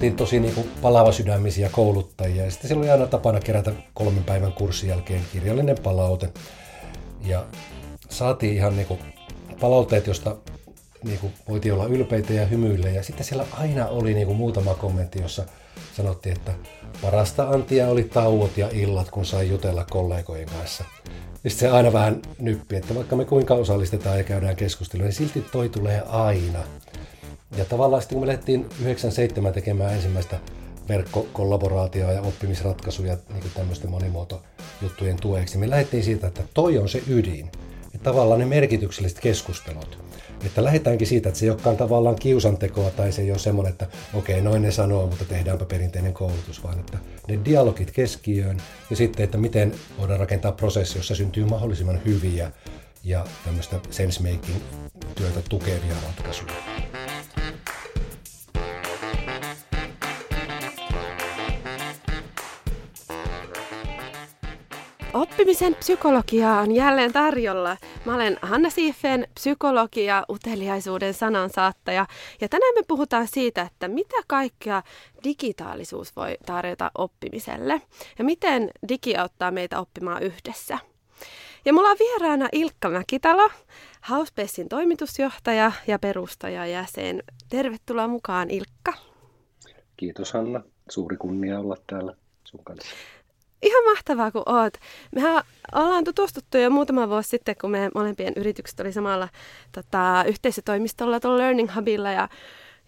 oltiin tosi niin kuin palavasydämisiä kouluttajia. Ja sitten siellä oli aina tapana kerätä kolmen päivän kurssin jälkeen kirjallinen palaute. Ja saatiin ihan niin kuin palautteet, josta niin kuin voitiin olla ylpeitä ja hymyillä. Ja sitten siellä aina oli niin kuin muutama kommentti, jossa sanottiin, että parasta antia oli tauot ja illat, kun sai jutella kollegojen kanssa. Ja sitten se aina vähän nyppi, että vaikka me kuinka osallistetaan ja käydään keskustelua, niin silti toi tulee aina. Ja tavallaan sitten kun me lähdettiin 97 tekemään ensimmäistä verkkokollaboraatioa ja oppimisratkaisuja niin tämmöisten monimuotojuttujen tueksi, me lähdettiin siitä, että toi on se ydin. Ja tavallaan ne merkitykselliset keskustelut. Että lähdetäänkin siitä, että se ei olekaan tavallaan kiusantekoa tai se ei ole semmoinen, että okei, noin ne sanoo, mutta tehdäänpä perinteinen koulutus, vaan että ne dialogit keskiöön ja sitten, että miten voidaan rakentaa prosessi, jossa syntyy mahdollisimman hyviä ja tämmöistä sensemaking työtä tukevia ratkaisuja. Oppimisen psykologia on jälleen tarjolla. Mä olen Hanna Siifen, psykologi ja uteliaisuuden sanansaattaja. Ja tänään me puhutaan siitä, että mitä kaikkea digitaalisuus voi tarjota oppimiselle. Ja miten digi auttaa meitä oppimaan yhdessä. Ja mulla on vieraana Ilkka Mäkitalo, Housepacein toimitusjohtaja ja perustajajäsen. Tervetuloa mukaan Ilkka. Kiitos Hanna. Suuri kunnia olla täällä sun kanssa ihan mahtavaa kun oot. Mehän ollaan tutustuttu jo muutama vuosi sitten, kun me molempien yritykset oli samalla tota, yhteisötoimistolla tuolla Learning Hubilla ja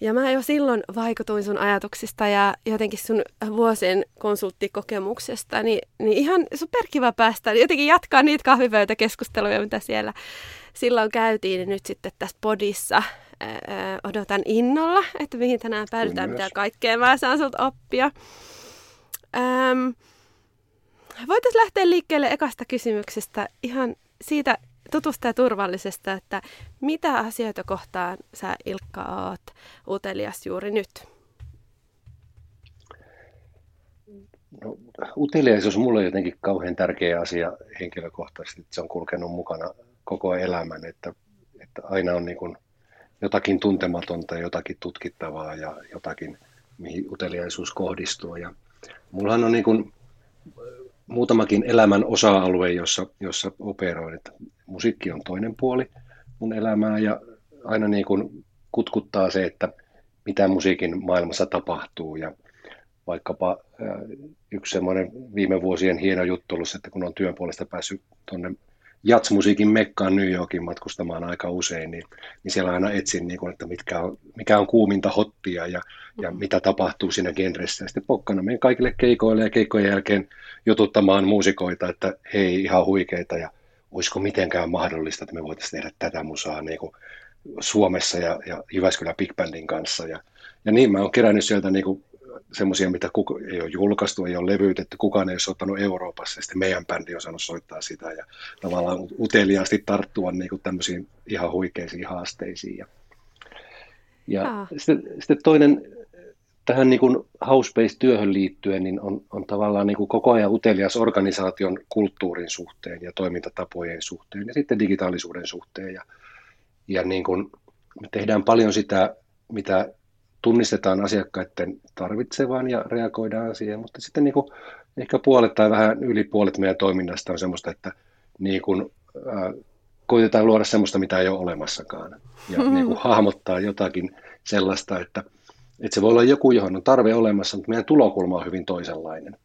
ja mä jo silloin vaikutuin sun ajatuksista ja jotenkin sun vuosien konsulttikokemuksesta, niin, niin ihan superkiva päästä jotenkin jatkaa niitä kahvipöytäkeskusteluja, mitä siellä silloin käytiin, niin nyt sitten tässä podissa ää, odotan innolla, että mihin tänään päädytään, mitä kaikkea mä saan sulta oppia. Ähm, Voitaisiin lähteä liikkeelle ekasta kysymyksestä ihan siitä tutusta ja turvallisesta, että mitä asioita kohtaan sä Ilkka oot utelias juuri nyt? No, uteliaisuus on mulle jotenkin kauhean tärkeä asia henkilökohtaisesti, että se on kulkenut mukana koko elämän, että, että aina on niin kuin jotakin tuntematonta, jotakin tutkittavaa ja jotakin, mihin uteliaisuus kohdistuu. Ja mullahan on niin kuin muutamakin elämän osa-alue, jossa, jossa operoin. Että musiikki on toinen puoli mun elämää ja aina niin kuin kutkuttaa se, että mitä musiikin maailmassa tapahtuu. Ja vaikkapa yksi semmoinen viime vuosien hieno juttu ollut, että kun on työn puolesta päässyt tuonne jatsmusiikin mekkaan New Yorkin matkustamaan aika usein, niin, niin siellä aina etsin, niin kuin, että mitkä on, mikä on kuuminta hottia ja, ja mm-hmm. mitä tapahtuu siinä genressä. Ja sitten pokkana meidän kaikille keikoille ja keikkojen jälkeen jututtamaan muusikoita, että hei, ihan huikeita ja olisiko mitenkään mahdollista, että me voitaisiin tehdä tätä musaa niin kuin Suomessa ja, ja Jyväskylän Big Bandin kanssa. Ja, ja niin mä oon kerännyt sieltä niin kuin semmoisia, mitä kuka, ei ole julkaistu, ei ole levyytetty, kukaan ei ole soittanut Euroopassa, ja sitten meidän bändi on saanut soittaa sitä, ja tavallaan uteliaasti tarttua niin kuin tämmöisiin ihan huikeisiin haasteisiin. Ja, ja sitten, sitten toinen tähän niin kuin Housebase-työhön liittyen, niin on, on tavallaan niin kuin koko ajan utelias organisaation kulttuurin suhteen ja toimintatapojen suhteen, ja sitten digitaalisuuden suhteen, ja, ja niin kuin me tehdään paljon sitä, mitä tunnistetaan asiakkaiden tarvitsevan ja reagoidaan siihen, mutta sitten niin kuin ehkä puolet tai vähän yli puolet meidän toiminnasta on semmoista, että niin kuin, äh, koitetaan luoda semmoista, mitä ei ole olemassakaan ja mm-hmm. niin kuin hahmottaa jotakin sellaista, että, että se voi olla joku, johon on tarve olemassa, mutta meidän tulokulma on hyvin toisenlainen.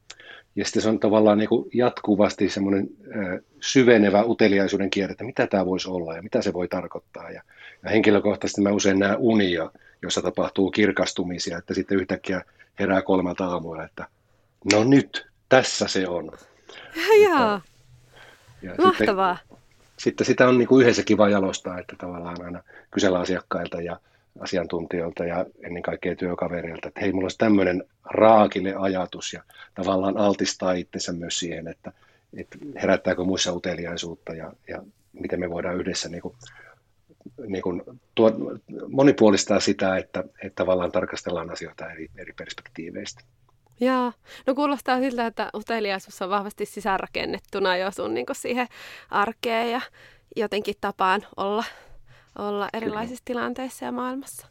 Ja sitten se on tavallaan niin kuin jatkuvasti semmoinen äh, syvenevä uteliaisuuden kierre, että mitä tämä voisi olla ja mitä se voi tarkoittaa. Ja, ja henkilökohtaisesti mä usein näen unia, jossa tapahtuu kirkastumisia, että sitten yhtäkkiä herää kolmelta aamuilla, että no nyt, tässä se on. Jaa, ja mahtavaa. Sitten, sitten sitä on niin kuin yhdessä kiva jalostaa, että tavallaan aina kysellä asiakkailta ja asiantuntijoilta ja ennen kaikkea työkavereilta, että hei, mulla olisi tämmöinen raakille ajatus ja tavallaan altistaa itsensä myös siihen, että, että herättääkö muissa uteliaisuutta ja, ja miten me voidaan yhdessä niin kuin niin kuin tuo, monipuolistaa sitä, että, että tavallaan tarkastellaan asioita eri, eri perspektiiveistä. Joo, no kuulostaa siltä, että uteliaisuus on vahvasti sisäänrakennettuna jo sun niin siihen arkeen ja jotenkin tapaan olla, olla erilaisissa Kyllä. tilanteissa ja maailmassa.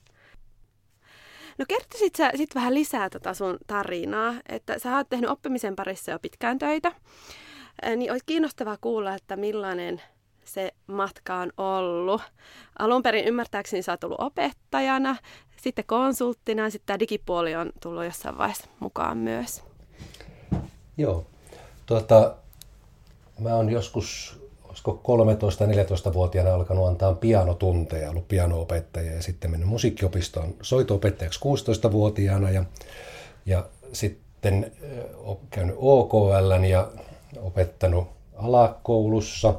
No kertoisit sä sit vähän lisää tota sun tarinaa, että sä oot tehnyt oppimisen parissa jo pitkään töitä, niin olisi kiinnostavaa kuulla, että millainen se matka on ollut. Alun perin ymmärtääkseni sä oot ollut opettajana, sitten konsulttina ja sitten tämä digipuoli on tullut jossain vaiheessa mukaan myös. Joo. Tuota, mä oon joskus, olisiko 13-14-vuotiaana alkanut antaa pianotunteja, ollut pianoopettaja ja sitten mennyt musiikkiopistoon soitoopettajaksi 16-vuotiaana ja, ja sitten käynyt OKL ja opettanut alakoulussa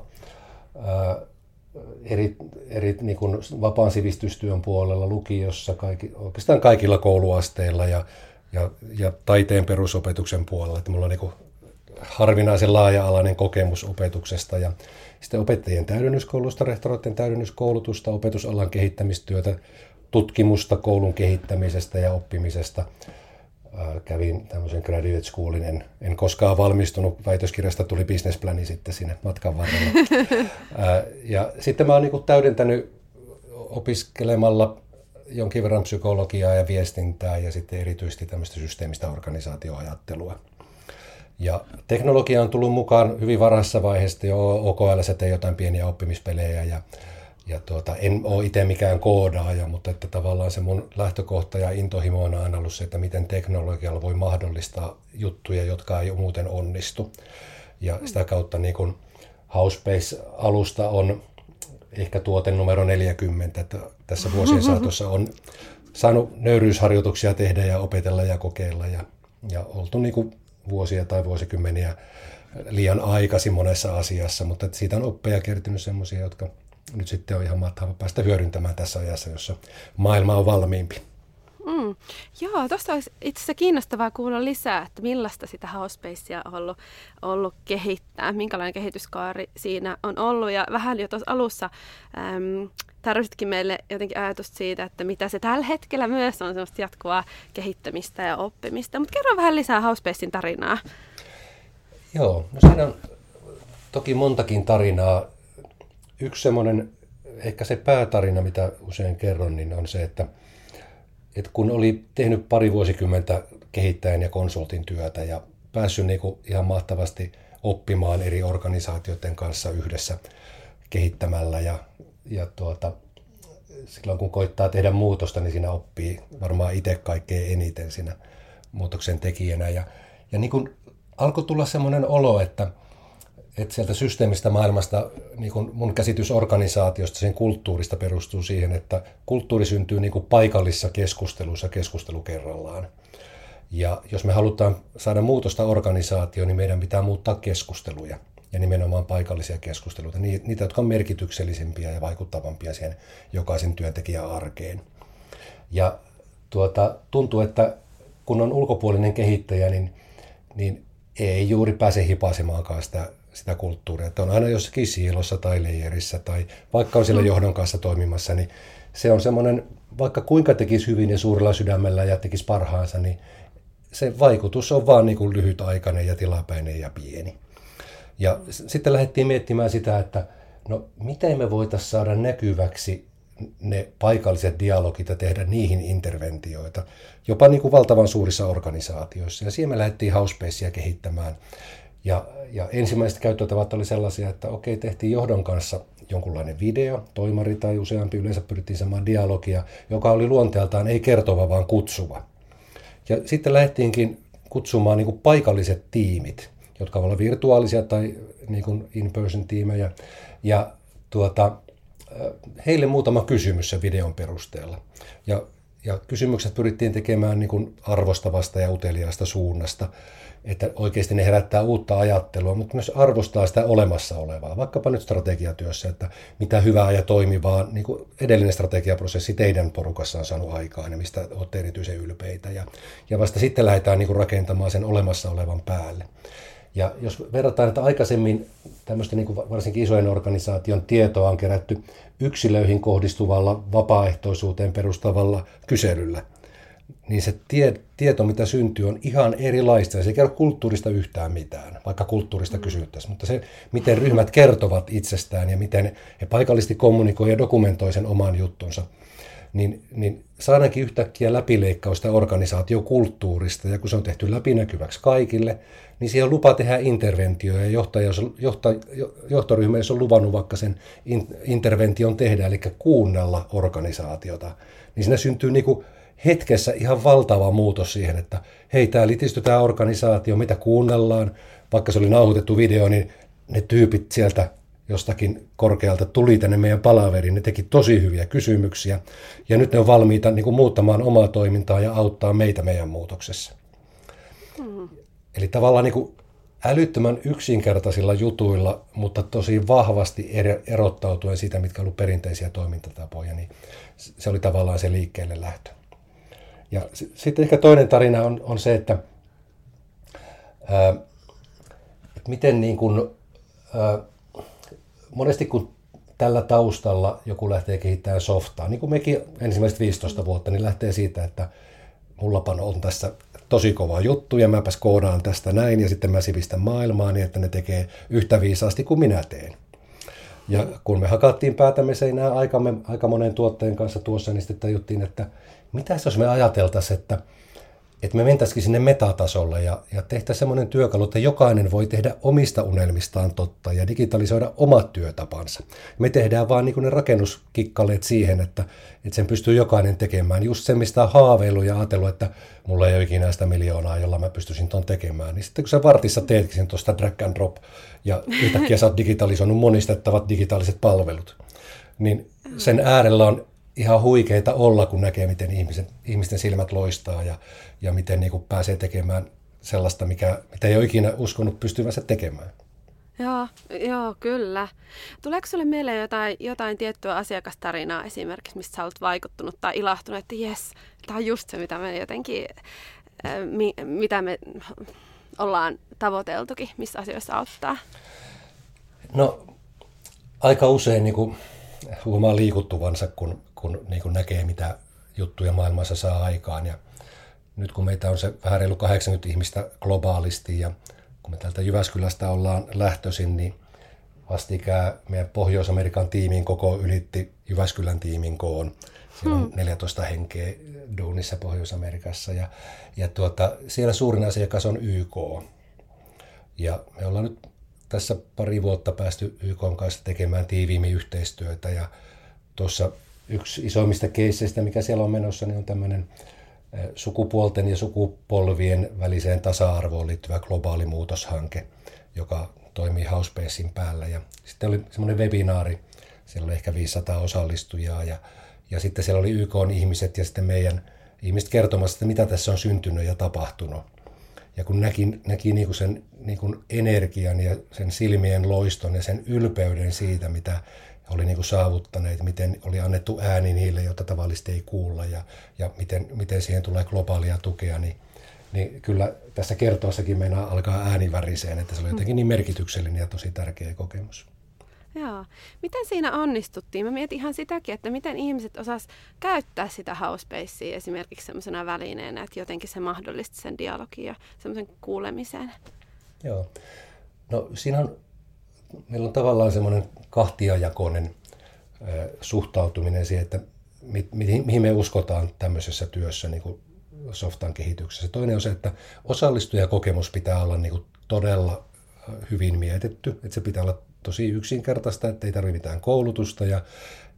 eri, eri niin kuin vapaan sivistystyön puolella, lukiossa, kaikki, oikeastaan kaikilla kouluasteilla ja, ja, ja taiteen perusopetuksen puolella. Että mulla on niin harvinaisen laaja-alainen kokemus opetuksesta ja sitten opettajien täydennyskoulusta, rehtoreiden täydennyskoulutusta, opetusalan kehittämistyötä, tutkimusta koulun kehittämisestä ja oppimisesta. Kävin tämmöisen graduate schoolin, en, en koskaan valmistunut, väitöskirjasta tuli businessplani sitten sinne matkan varrella. ja sitten mä oon niin täydentänyt opiskelemalla jonkin verran psykologiaa ja viestintää ja sitten erityisesti tämmöistä systeemistä organisaatioajattelua. Ja teknologia on tullut mukaan hyvin varhaisessa vaiheessa jo OKL tein jotain pieniä oppimispelejä ja, ja tuota, en ole itse mikään koodaaja, mutta että tavallaan se mun lähtökohta ja intohimo on aina ollut se, että miten teknologialla voi mahdollistaa juttuja, jotka ei muuten onnistu. Ja sitä kautta niin kun Housebase-alusta on ehkä tuote numero 40, että tässä vuosien saatossa on saanut nöyryysharjoituksia tehdä ja opetella ja kokeilla ja, ja oltu niin kuin vuosia tai vuosikymmeniä liian aikaisin monessa asiassa, mutta siitä on oppeja kertynyt semmoisia, jotka nyt sitten on ihan mahtava päästä hyödyntämään tässä ajassa, jossa maailma on valmiimpi. Mm. Joo, tuosta olisi itse asiassa kiinnostavaa kuulla lisää, että millaista sitä Housespacea on ollut, ollut kehittää, minkälainen kehityskaari siinä on ollut. Ja vähän jo tuossa alussa äm, tarvitsitkin meille jotenkin ajatusta siitä, että mitä se tällä hetkellä myös on semmoista jatkuvaa kehittämistä ja oppimista. Mutta kerro vähän lisää Housepacein tarinaa. Joo, no siinä on toki montakin tarinaa. Yksi semmoinen, ehkä se päätarina, mitä usein kerron, niin on se, että, että kun oli tehnyt pari vuosikymmentä kehittäjän ja konsultin työtä ja päässyt niin kuin ihan mahtavasti oppimaan eri organisaatioiden kanssa yhdessä kehittämällä ja ja tuota, silloin kun koittaa tehdä muutosta, niin siinä oppii varmaan itse kaikkein eniten siinä muutoksen tekijänä. Ja, ja niin kuin alkoi tulla semmoinen olo, että, että sieltä systeemistä maailmasta niin kuin mun käsitys organisaatiosta, sen kulttuurista perustuu siihen, että kulttuuri syntyy niin kuin paikallisessa keskustelussa keskustelu kerrallaan. Ja jos me halutaan saada muutosta organisaatioon, niin meidän pitää muuttaa keskusteluja ja nimenomaan paikallisia keskusteluita, niitä, jotka on merkityksellisempiä ja vaikuttavampia siihen jokaisen työntekijän arkeen. Ja tuota, tuntuu, että kun on ulkopuolinen kehittäjä, niin, niin ei juuri pääse hipasemaankaan sitä, sitä kulttuuria. Että on aina jossakin siilossa tai leijerissä tai vaikka on siellä mm. johdon kanssa toimimassa, niin se on semmoinen, vaikka kuinka tekisi hyvin ja suurella sydämellä ja tekisi parhaansa, niin se vaikutus on vaan niin kuin lyhytaikainen ja tilapäinen ja pieni. Ja sitten lähdettiin miettimään sitä, että no miten me voitaisiin saada näkyväksi ne paikalliset dialogit ja tehdä niihin interventioita, jopa niin kuin valtavan suurissa organisaatioissa. Ja siihen me lähdettiin kehittämään. Ja, ja ensimmäiset käyttötavat oli sellaisia, että okei, tehtiin johdon kanssa jonkunlainen video, toimari tai useampi, yleensä pyrittiin saamaan dialogia, joka oli luonteeltaan ei kertova, vaan kutsuva. Ja sitten lähdettiinkin kutsumaan niin kuin paikalliset tiimit, jotka ovat virtuaalisia tai niin kuin in-person tiimejä. Ja tuota, heille muutama kysymys sen videon perusteella. Ja, ja kysymykset pyrittiin tekemään niin kuin arvostavasta ja uteliaasta suunnasta, että oikeasti ne herättää uutta ajattelua, mutta myös arvostaa sitä olemassa olevaa, vaikkapa nyt strategiatyössä, että mitä hyvää ja toimivaa niin kuin edellinen strategiaprosessi teidän porukassa on saanut aikaan ja mistä olette erityisen ylpeitä. Ja, ja vasta sitten lähdetään niin kuin rakentamaan sen olemassa olevan päälle. Ja jos verrataan, että aikaisemmin tämmöistä niin kuin varsinkin isojen organisaation tietoa on kerätty yksilöihin kohdistuvalla vapaaehtoisuuteen perustavalla kyselyllä, niin se tie, tieto, mitä syntyy, on ihan erilaista. Se ei kerro kulttuurista yhtään mitään, vaikka kulttuurista mm. kysyttäisiin. Mutta se, miten ryhmät kertovat itsestään ja miten he paikallisesti kommunikoivat ja dokumentoivat sen oman juttunsa, niin, niin saadaankin yhtäkkiä läpileikkausta organisaatiokulttuurista, ja kun se on tehty läpinäkyväksi kaikille, niin siihen on lupa tehdä interventio, ja johtaja, johta, johtoryhmä, jos on luvannut vaikka sen intervention tehdä, eli kuunnella organisaatiota, niin siinä syntyy niin kuin hetkessä ihan valtava muutos siihen, että hei, tämä litisty tämä organisaatio, mitä kuunnellaan, vaikka se oli nauhoitettu video, niin ne tyypit sieltä jostakin korkealta tuli tänne meidän palaveriin. Ne teki tosi hyviä kysymyksiä ja nyt ne on valmiita niin kuin, muuttamaan omaa toimintaa ja auttaa meitä meidän muutoksessa. Mm. Eli tavallaan niin kuin, älyttömän yksinkertaisilla jutuilla, mutta tosi vahvasti erottautuen siitä, mitkä olivat perinteisiä toimintatapoja, niin se oli tavallaan se liikkeelle lähtö. Ja sitten ehkä toinen tarina on, on se, että, ää, että miten niin kuin, ää, monesti kun tällä taustalla joku lähtee kehittämään softaa, niin kuin mekin ensimmäiset 15 vuotta, niin lähtee siitä, että mullapan on tässä tosi kova juttu ja mäpäs koodaan tästä näin ja sitten mä sivistän maailmaa niin, että ne tekee yhtä viisaasti kuin minä teen. Ja kun me hakattiin päätämme seinää aikamme, aika monen tuotteen kanssa tuossa, niin sitten tajuttiin, että mitä jos me ajateltaisiin, että että me mentäisikin sinne metatasolle ja, ja tehtäisiin semmoinen työkalu, että jokainen voi tehdä omista unelmistaan totta ja digitalisoida omat työtapansa. Me tehdään vaan niin ne rakennuskikkaleet siihen, että, että sen pystyy jokainen tekemään. Just se, mistä on haaveilu ja ajatellut, että mulla ei ole ikinä sitä miljoonaa, jolla mä pystyisin ton tekemään. Niin sitten kun sä vartissa teetkin sen tuosta drag and drop ja yhtäkkiä sä oot digitalisoinut monistettavat digitaaliset palvelut, niin sen äärellä on ihan huikeita olla, kun näkee, miten ihmisen, ihmisten silmät loistaa ja, ja miten niin kuin pääsee tekemään sellaista, mikä, mitä ei ole ikinä uskonut pystyvänsä tekemään. Joo, joo, kyllä. Tuleeko sinulle mieleen jotain, jotain tiettyä asiakastarinaa esimerkiksi, mistä olet vaikuttunut tai ilahtunut, että jes, tämä on just se, mitä me jotenkin, äh, mi, mitä me ollaan tavoiteltukin, missä asioissa auttaa? No, aika usein niin kuin, huomaa liikuttuvansa, kun, kun niin kuin näkee, mitä juttuja maailmassa saa aikaan. Ja nyt kun meitä on se vähän reilu 80 ihmistä globaalisti ja kun me täältä Jyväskylästä ollaan lähtöisin, niin vastikään meidän Pohjois-Amerikan tiimin koko ylitti Jyväskylän tiimin koon. Siellä on 14 hmm. henkeä duunissa Pohjois-Amerikassa ja, ja tuota, siellä suurin asiakas on YK. Ja me ollaan nyt tässä pari vuotta päästy YK kanssa tekemään tiiviimmin yhteistyötä ja tuossa yksi isoimmista keisseistä, mikä siellä on menossa, niin on tämmöinen sukupuolten ja sukupolvien väliseen tasa-arvoon liittyvä globaali muutoshanke, joka toimii Housebasein päällä. Ja sitten oli semmoinen webinaari, siellä oli ehkä 500 osallistujaa ja, ja sitten siellä oli YK ihmiset ja sitten meidän ihmiset kertomassa, että mitä tässä on syntynyt ja tapahtunut. Ja kun näki, näki niin kuin sen niin kuin energian ja sen silmien loiston ja sen ylpeyden siitä, mitä oli niin kuin saavuttaneet, miten oli annettu ääni niille, joita tavallisesti ei kuulla ja, ja miten, miten siihen tulee globaalia tukea, niin, niin kyllä tässä kertoassakin meinaa alkaa ääni väriseen, että se oli jotenkin niin merkityksellinen ja tosi tärkeä kokemus. Joo. Miten siinä onnistuttiin? Mä mietin ihan sitäkin, että miten ihmiset osas käyttää sitä housespacea esimerkiksi semmoisena välineenä, että jotenkin se mahdollisti sen dialogin ja semmoisen kuulemisen. Joo. No siinä on, meillä on tavallaan semmoinen kahtiajakoinen suhtautuminen siihen, että mi, mi, mihin me uskotaan tämmöisessä työssä niin kuin softan kehityksessä. Toinen on se, että osallistujakokemus pitää olla niin kuin todella hyvin mietitty, että se pitää olla tosi yksinkertaista, että ei tarvitse mitään koulutusta. Ja,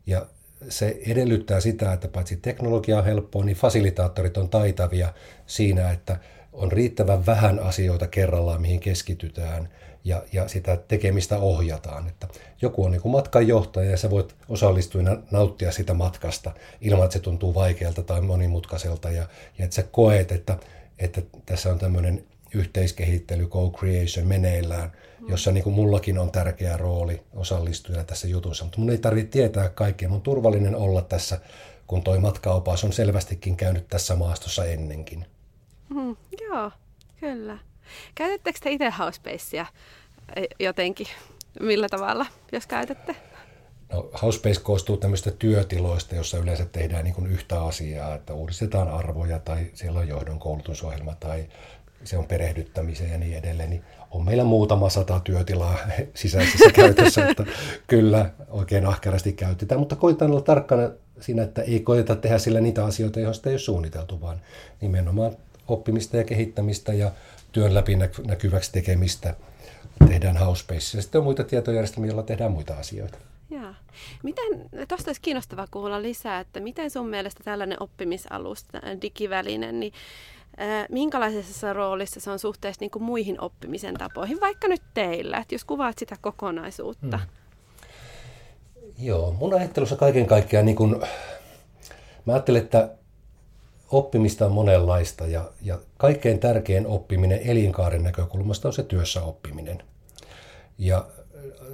ja se edellyttää sitä, että paitsi teknologia on helppoa, niin fasilitaattorit on taitavia siinä, että on riittävän vähän asioita kerrallaan, mihin keskitytään ja, ja sitä tekemistä ohjataan. Että joku on niin kuin matkanjohtaja ja sä voit osallistuina nauttia sitä matkasta ilman, että se tuntuu vaikealta tai monimutkaiselta ja, ja että sä koet, että, että tässä on tämmöinen yhteiskehittely, co-creation meneillään, jossa niin kuin mullakin on tärkeä rooli osallistujana tässä jutussa. Mutta mun ei tarvitse tietää kaikkea. Mun turvallinen olla tässä, kun toi matkaopas on selvästikin käynyt tässä maastossa ennenkin. Mm, joo, kyllä. Käytättekö te itse Housespacea e, jotenkin? Millä tavalla, jos käytätte? No, Housespace koostuu tämmöistä työtiloista, jossa yleensä tehdään niin yhtä asiaa, että uudistetaan arvoja tai siellä on johdon koulutusohjelma tai se on perehdyttämiseen ja niin edelleen, niin on meillä muutama sata työtilaa sisäisessä käytössä, että kyllä oikein ahkerasti käytetään, mutta koitan olla tarkkana siinä, että ei koeta tehdä sillä niitä asioita, joista ei ole suunniteltu, vaan nimenomaan oppimista ja kehittämistä ja työn läpinäkyväksi tekemistä tehdään Housespace. Ja sitten on muita tietojärjestelmiä, joilla tehdään muita asioita. Jaa. Miten, tuosta olisi kiinnostavaa kuulla lisää, että miten sun mielestä tällainen oppimisalusta, digiväline, niin minkälaisessa roolissa se on suhteessa niin kuin muihin oppimisen tapoihin, vaikka nyt teillä, että jos kuvaat sitä kokonaisuutta? Hmm. Joo, mun ajattelussa kaiken kaikkiaan, niin kun, mä ajattelen, että oppimista on monenlaista ja, ja kaikkein tärkein oppiminen elinkaaren näkökulmasta on se työssä oppiminen. Ja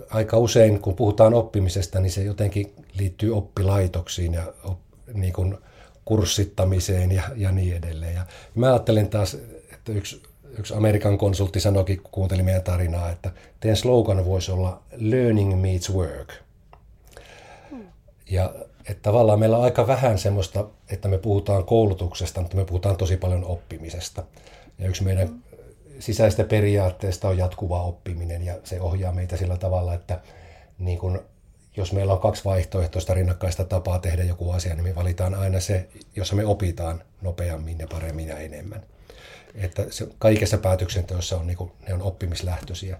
aika usein, kun puhutaan oppimisesta, niin se jotenkin liittyy oppilaitoksiin ja op, niin kuin kurssittamiseen ja, ja niin edelleen. Ja mä ajattelen taas, että yksi, yksi Amerikan konsultti sanoikin, kun kuunteli meidän tarinaa, että teidän slogan voisi olla Learning meets work. Ja että tavallaan meillä on aika vähän semmoista, että me puhutaan koulutuksesta, mutta me puhutaan tosi paljon oppimisesta. Ja yksi meidän sisäistä periaatteesta on jatkuva oppiminen ja se ohjaa meitä sillä tavalla, että niin kun, jos meillä on kaksi vaihtoehtoista rinnakkaista tapaa tehdä joku asia, niin me valitaan aina se, jossa me opitaan nopeammin ja paremmin ja enemmän. Että se, kaikessa päätöksenteossa on, niin kun, ne on oppimislähtöisiä.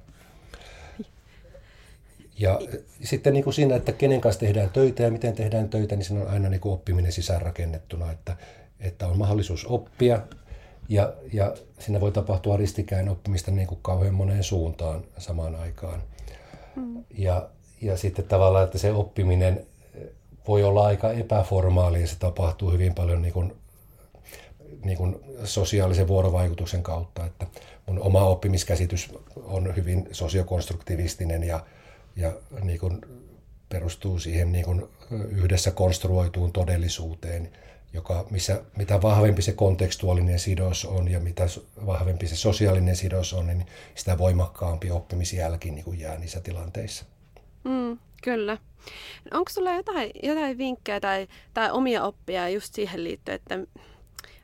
Ja sitten niin kuin siinä, että kenen kanssa tehdään töitä ja miten tehdään töitä, niin siinä on aina niin kuin oppiminen sisäänrakennettuna, että, että on mahdollisuus oppia ja, ja siinä voi tapahtua ristikään oppimista niin kuin kauhean moneen suuntaan samaan aikaan. Mm. Ja, ja sitten tavallaan, että se oppiminen voi olla aika epäformaali ja se tapahtuu hyvin paljon niin kuin, niin kuin sosiaalisen vuorovaikutuksen kautta. Että mun oma oppimiskäsitys on hyvin sosiokonstruktivistinen ja, ja niin kuin perustuu siihen niin kuin yhdessä konstruoituun todellisuuteen, joka, missä, mitä vahvempi se kontekstuaalinen sidos on ja mitä vahvempi se sosiaalinen sidos on, niin sitä voimakkaampi oppimisjälki niin kuin jää niissä tilanteissa. Mm, kyllä. Onko sulla jotain, jotain vinkkejä tai, tai omia oppia just siihen liittyen, että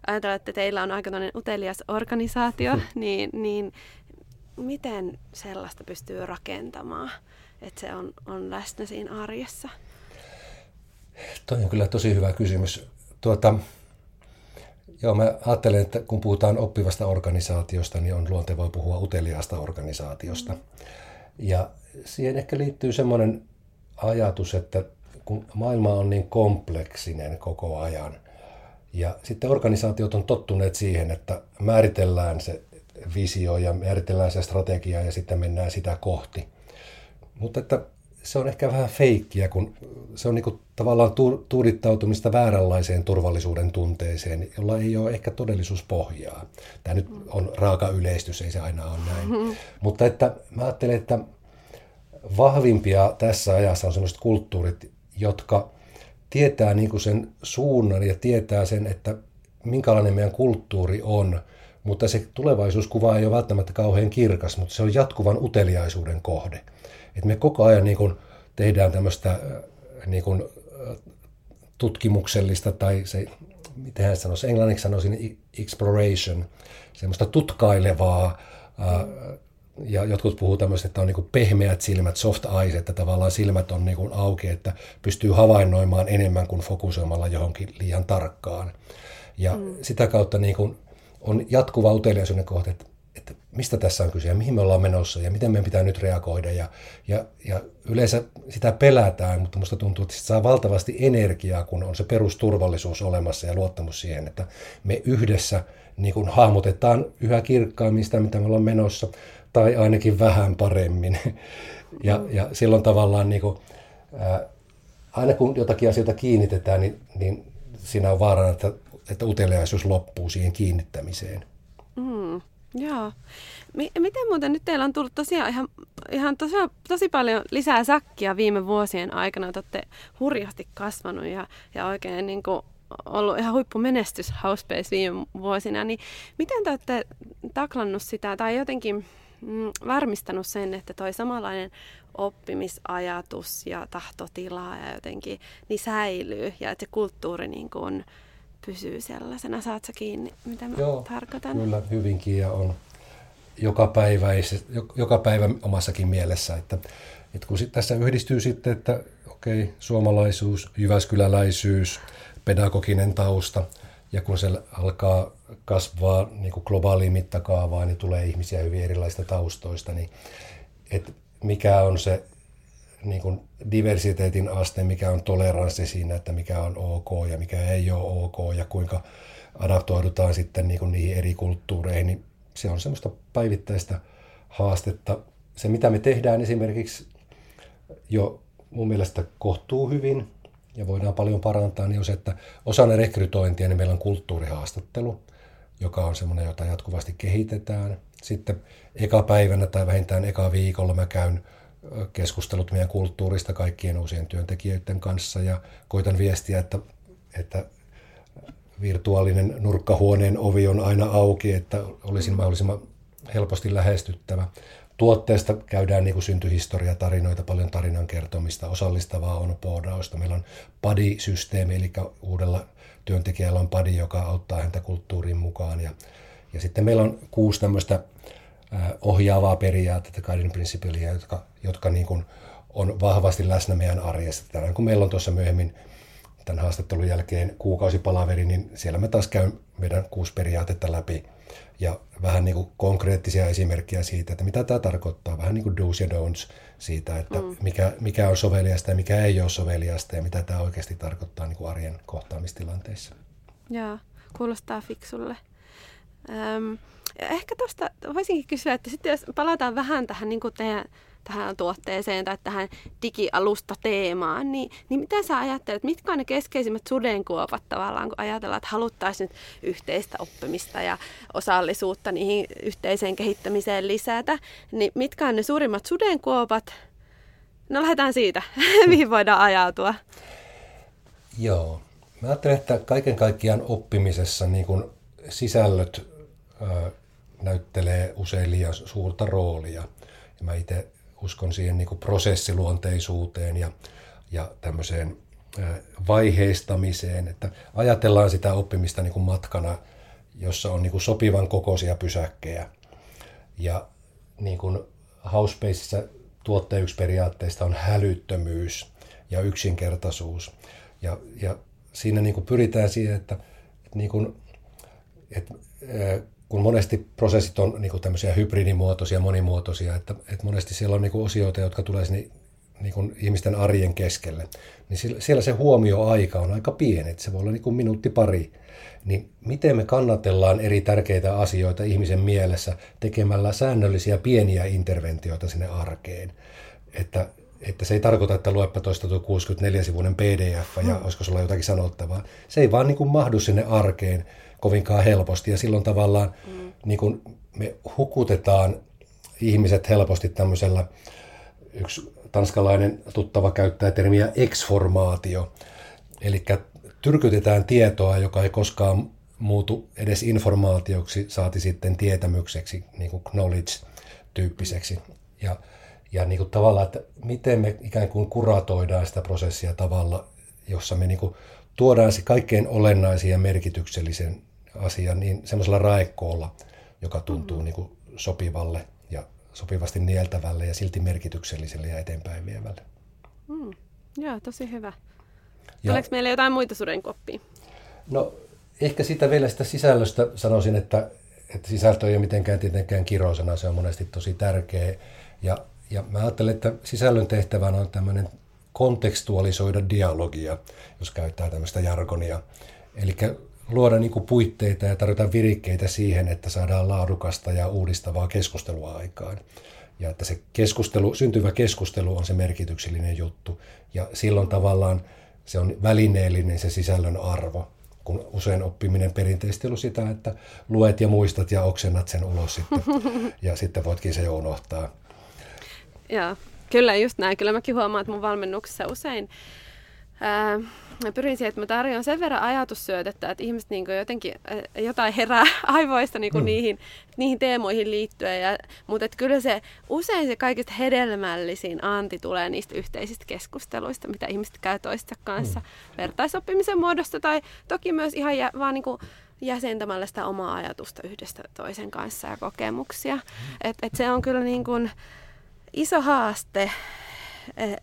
ajatellaan, että teillä on aika utelias organisaatio, niin, niin miten sellaista pystyy rakentamaan? Että se on, on läsnä siinä arjessa? Toi on kyllä tosi hyvä kysymys. Tuota, joo, mä ajattelen, että kun puhutaan oppivasta organisaatiosta, niin on luontevaa puhua uteliaasta organisaatiosta. Ja siihen ehkä liittyy semmoinen ajatus, että kun maailma on niin kompleksinen koko ajan, ja sitten organisaatiot on tottuneet siihen, että määritellään se visio ja määritellään se strategia ja sitten mennään sitä kohti – mutta että se on ehkä vähän feikkiä, kun se on niin tavallaan tuudittautumista vääränlaiseen turvallisuuden tunteeseen, jolla ei ole ehkä todellisuuspohjaa. Tämä nyt on raaka yleistys, ei se aina ole näin. Mutta että mä ajattelen, että vahvimpia tässä ajassa on sellaiset kulttuurit, jotka tietää niin kuin sen suunnan ja tietää sen, että minkälainen meidän kulttuuri on, mutta se tulevaisuuskuva ei ole välttämättä kauhean kirkas, mutta se on jatkuvan uteliaisuuden kohde. Että me koko ajan niin kuin tehdään tämmöistä äh, niin kuin, äh, tutkimuksellista tai se, miten hän sanoisi, englanniksi sanoisin exploration, semmoista tutkailevaa, äh, ja jotkut puhuu tämmöistä, että on niin pehmeät silmät, soft eyes, että tavallaan silmät on niin auki, että pystyy havainnoimaan enemmän kuin fokusoimalla johonkin liian tarkkaan. Ja mm. sitä kautta niin kuin on jatkuva uteliaisuuden kohde, että että mistä tässä on kyse ja mihin me ollaan menossa ja miten meidän pitää nyt reagoida. Ja, ja, ja yleensä sitä pelätään, mutta musta tuntuu, että saa valtavasti energiaa, kun on se perusturvallisuus olemassa ja luottamus siihen, että me yhdessä niin kuin hahmotetaan yhä kirkkaammin sitä, mitä me ollaan menossa, tai ainakin vähän paremmin. Ja, ja silloin tavallaan niin kuin, ää, aina kun jotakin asioita kiinnitetään, niin, niin siinä on vaarana, että, että uteliaisuus loppuu siihen kiinnittämiseen. Mm. Joo. M- miten muuten nyt teillä on tullut tosiaan ihan, ihan tosi, tosi paljon lisää säkkiä viime vuosien aikana. Te olette hurjasti kasvanut ja, ja oikein niin kuin ollut ihan huippumenestys Housebase viime vuosina. Niin miten te olette taklannut sitä tai jotenkin mm, varmistanut sen, että toi samanlainen oppimisajatus ja tahtotila ja jotenkin niin säilyy ja että se kulttuuri niin kuin pysyy sellaisena. Saat sä kiinni, mitä mä Joo, tarkoitan? Kyllä, hyvinkin ja on joka päivä, joka päivä omassakin mielessä, että, että kun sit tässä yhdistyy sitten, että okei, okay, suomalaisuus, jyväskyläläisyys, pedagoginen tausta, ja kun se alkaa kasvaa niin kuin globaaliin mittakaavaan, niin tulee ihmisiä hyvin erilaisista taustoista, niin että mikä on se niin kuin diversiteetin aste, mikä on toleranssi siinä, että mikä on ok ja mikä ei ole ok ja kuinka adaptoidutaan sitten niin kuin niihin eri kulttuureihin, niin se on semmoista päivittäistä haastetta. Se, mitä me tehdään esimerkiksi jo mun mielestä kohtuu hyvin ja voidaan paljon parantaa, niin on se, että osana rekrytointia niin meillä on kulttuurihaastattelu, joka on semmoinen, jota jatkuvasti kehitetään. Sitten eka päivänä tai vähintään eka viikolla mä käyn keskustelut meidän kulttuurista kaikkien uusien työntekijöiden kanssa ja koitan viestiä, että, että virtuaalinen nurkkahuoneen ovi on aina auki, että olisin mahdollisimman helposti lähestyttävä. Tuotteesta käydään niin syntyhistoria, tarinoita, paljon tarinan kertomista, osallistavaa on poodausta. Meillä on PADI-systeemi, eli uudella työntekijällä on PADI, joka auttaa häntä kulttuuriin mukaan. Ja, ja sitten meillä on kuusi tämmöistä ohjaavaa periaatetta, guiding principleja, jotka, jotka niin kuin on vahvasti läsnä meidän arjessa. Tänään kun meillä on tuossa myöhemmin tämän haastattelun jälkeen kuukausipalaveri, niin siellä me taas käyn meidän kuusi periaatetta läpi ja vähän niin kuin konkreettisia esimerkkejä siitä, että mitä tämä tarkoittaa, vähän niin kuin do's ja don'ts siitä, että mm. mikä, mikä on soveliasta ja mikä ei ole soveliasta ja mitä tämä oikeasti tarkoittaa niin kuin arjen kohtaamistilanteissa. Joo, kuulostaa fiksulle. Öm, ehkä tuosta voisinkin kysyä, että sitten jos palataan vähän tähän niin kuin teidän tähän tuotteeseen tai tähän digialusta-teemaan, niin, niin mitä sä ajattelet, mitkä on ne keskeisimmät sudenkuopat tavallaan, kun ajatellaan, että haluttaisiin nyt yhteistä oppimista ja osallisuutta niihin yhteiseen kehittämiseen lisätä, niin mitkä on ne suurimmat sudenkuopat? No lähdetään siitä, mihin voidaan ajautua. Joo. Mä ajattelen, että kaiken kaikkiaan oppimisessa niin kun sisällöt ö, näyttelee usein liian suurta roolia. Ja mä itse uskon siihen niin kuin prosessiluonteisuuteen ja, ja tämmöiseen vaiheistamiseen, että ajatellaan sitä oppimista niin kuin matkana, jossa on niin kuin sopivan kokoisia pysäkkejä. Ja niin kuin Housespaceissa tuotteen yksi periaatteista on hälyttömyys ja yksinkertaisuus. Ja, ja siinä niin kuin pyritään siihen, että, että, niin kuin, että kun monesti prosessit on niin kuin tämmöisiä hybridimuotoisia, monimuotoisia, että, että monesti siellä on niin kuin osioita, jotka tulee sinne niin kuin ihmisten arjen keskelle, niin siellä se huomioaika on aika pieni, että se voi olla niin kuin minuutti pari. Niin miten me kannatellaan eri tärkeitä asioita ihmisen mielessä tekemällä säännöllisiä pieniä interventioita sinne arkeen? Että, että se ei tarkoita, että luepa toista tuo 64-sivuinen pdf ja hmm. olisiko sulla jotakin sanottavaa. Se ei vaan niin kuin mahdu sinne arkeen kovinkaan helposti ja silloin tavallaan mm. niin kuin me hukutetaan ihmiset helposti tämmöisellä, yksi tanskalainen tuttava käyttää termiä exformaatio, eli tyrkytetään tietoa, joka ei koskaan muutu edes informaatioksi, saati sitten tietämykseksi, niin kuin knowledge-tyyppiseksi. Ja, ja niin kuin tavallaan, että miten me ikään kuin kuratoidaan sitä prosessia tavalla, jossa me niin kuin tuodaan se kaikkein olennaisin ja merkityksellisen asian niin semmoisella raekkoolla, joka tuntuu mm-hmm. niin kuin sopivalle ja sopivasti nieltävälle ja silti merkitykselliselle ja eteenpäin vievälle. Mm. Joo, tosi hyvä. Ja, Tuleeko meille jotain muita sudenkoppia? No ehkä sitä vielä sitä sisällöstä sanoisin, että, että sisältö ei ole mitenkään tietenkään kirosana, se on monesti tosi tärkeä. Ja, ja mä ajattelen, että sisällön tehtävänä on tämmöinen kontekstualisoida dialogia, jos käyttää tämmöistä jargonia. Eli luoda niin kuin puitteita ja tarjota virikkeitä siihen, että saadaan laadukasta ja uudistavaa keskustelua aikaan. Ja että se keskustelu, syntyvä keskustelu on se merkityksellinen juttu. Ja silloin tavallaan se on välineellinen se sisällön arvo, kun usein oppiminen perinteisesti on sitä, että luet ja muistat ja oksennat sen ulos sitten. Ja sitten voitkin se jo unohtaa. Joo, kyllä just näin. Kyllä mäkin huomaan, että mun valmennuksessa usein ää, mä pyrin siihen, että mä tarjoan sen verran ajatussyötettä, että ihmiset niin jotenkin jotain herää aivoista niin mm. niihin, niihin teemoihin liittyen. Ja, mutta että kyllä se usein se kaikista hedelmällisin anti tulee niistä yhteisistä keskusteluista, mitä ihmiset käy toistensa kanssa mm. vertaisoppimisen muodosta tai toki myös ihan jä, vaan niin kuin jäsentämällä sitä omaa ajatusta yhdestä toisen kanssa ja kokemuksia. Mm. Et, et se on kyllä niin kuin iso haaste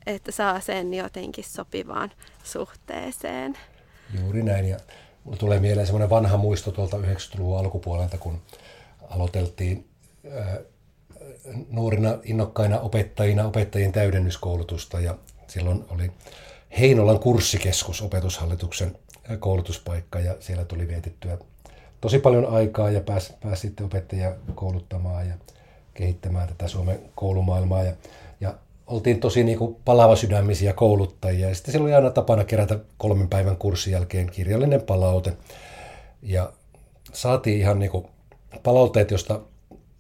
että saa sen jotenkin sopivaan suhteeseen. Juuri näin. Ja mulle tulee mieleen semmoinen vanha muisto tuolta 90-luvun alkupuolelta, kun aloiteltiin nuorina innokkaina opettajina opettajien täydennyskoulutusta ja silloin oli Heinolan kurssikeskus opetushallituksen koulutuspaikka ja siellä tuli vietettyä tosi paljon aikaa ja pääsi, pääsi sitten opettajia kouluttamaan ja kehittämään tätä Suomen koulumaailmaa. Ja oltiin tosi niin kuin palava sydämisiä kouluttajia. Ja sitten siellä oli aina tapana kerätä kolmen päivän kurssin jälkeen kirjallinen palaute. Ja saatiin ihan niin kuin palautteet, josta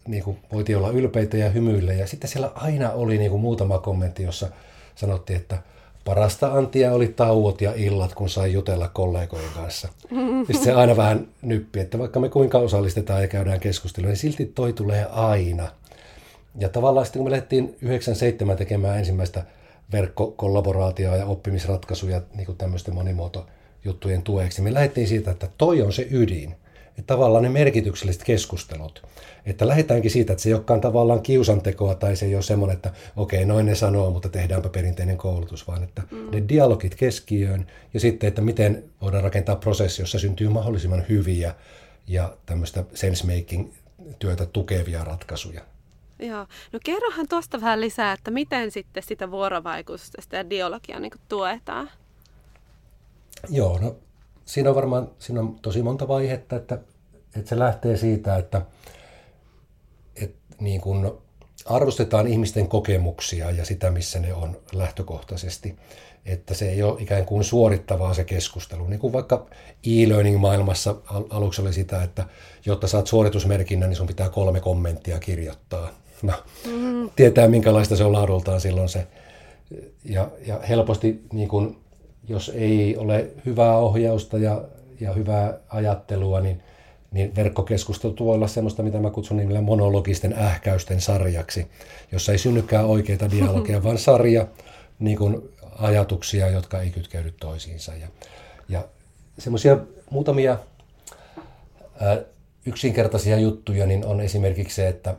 niin kuin voitiin olla ylpeitä ja hymyillä. Ja sitten siellä aina oli niin kuin muutama kommentti, jossa sanottiin, että parasta antia oli tauot ja illat, kun sai jutella kollegojen kanssa. Sitten se aina vähän nyppi, että vaikka me kuinka osallistetaan ja käydään keskustelua, niin silti toi tulee aina. Ja tavallaan sitten kun me lähdettiin 97 tekemään ensimmäistä verkkokollaboraatioa ja oppimisratkaisuja niin kuin tämmöisten monimuotojuttujen tueksi, me lähdettiin siitä, että toi on se ydin. Että tavallaan ne merkitykselliset keskustelut. Että lähdetäänkin siitä, että se ei olekaan tavallaan kiusantekoa tai se ei ole semmoinen, että okei, noin ne sanoo, mutta tehdäänpä perinteinen koulutus, vaan että mm. ne dialogit keskiöön ja sitten, että miten voidaan rakentaa prosessi, jossa syntyy mahdollisimman hyviä ja tämmöistä sense-making työtä tukevia ratkaisuja. Joo. No kerrohan tuosta vähän lisää, että miten sitten sitä vuorovaikutusta ja dialogia niin tuetaan? Joo, no siinä on varmaan siinä on tosi monta vaihetta, että, että se lähtee siitä, että, että niin kuin arvostetaan ihmisten kokemuksia ja sitä, missä ne on lähtökohtaisesti. Että se ei ole ikään kuin suorittavaa se keskustelu. Niin kuin vaikka e-learning-maailmassa aluksi oli sitä, että jotta saat suoritusmerkinnän, niin sun pitää kolme kommenttia kirjoittaa no, mm. tietää minkälaista se on laadultaan silloin se. Ja, ja helposti, niin kun, jos ei ole hyvää ohjausta ja, ja hyvää ajattelua, niin, niin verkkokeskustelu voi olla sellaista, mitä mä kutsun nimellä monologisten ähkäysten sarjaksi, jossa ei synnykään oikeita dialogeja, vaan sarja niin kun, ajatuksia, jotka ei kytkeydy toisiinsa. Ja, ja semmoisia muutamia ää, yksinkertaisia juttuja niin on esimerkiksi se, että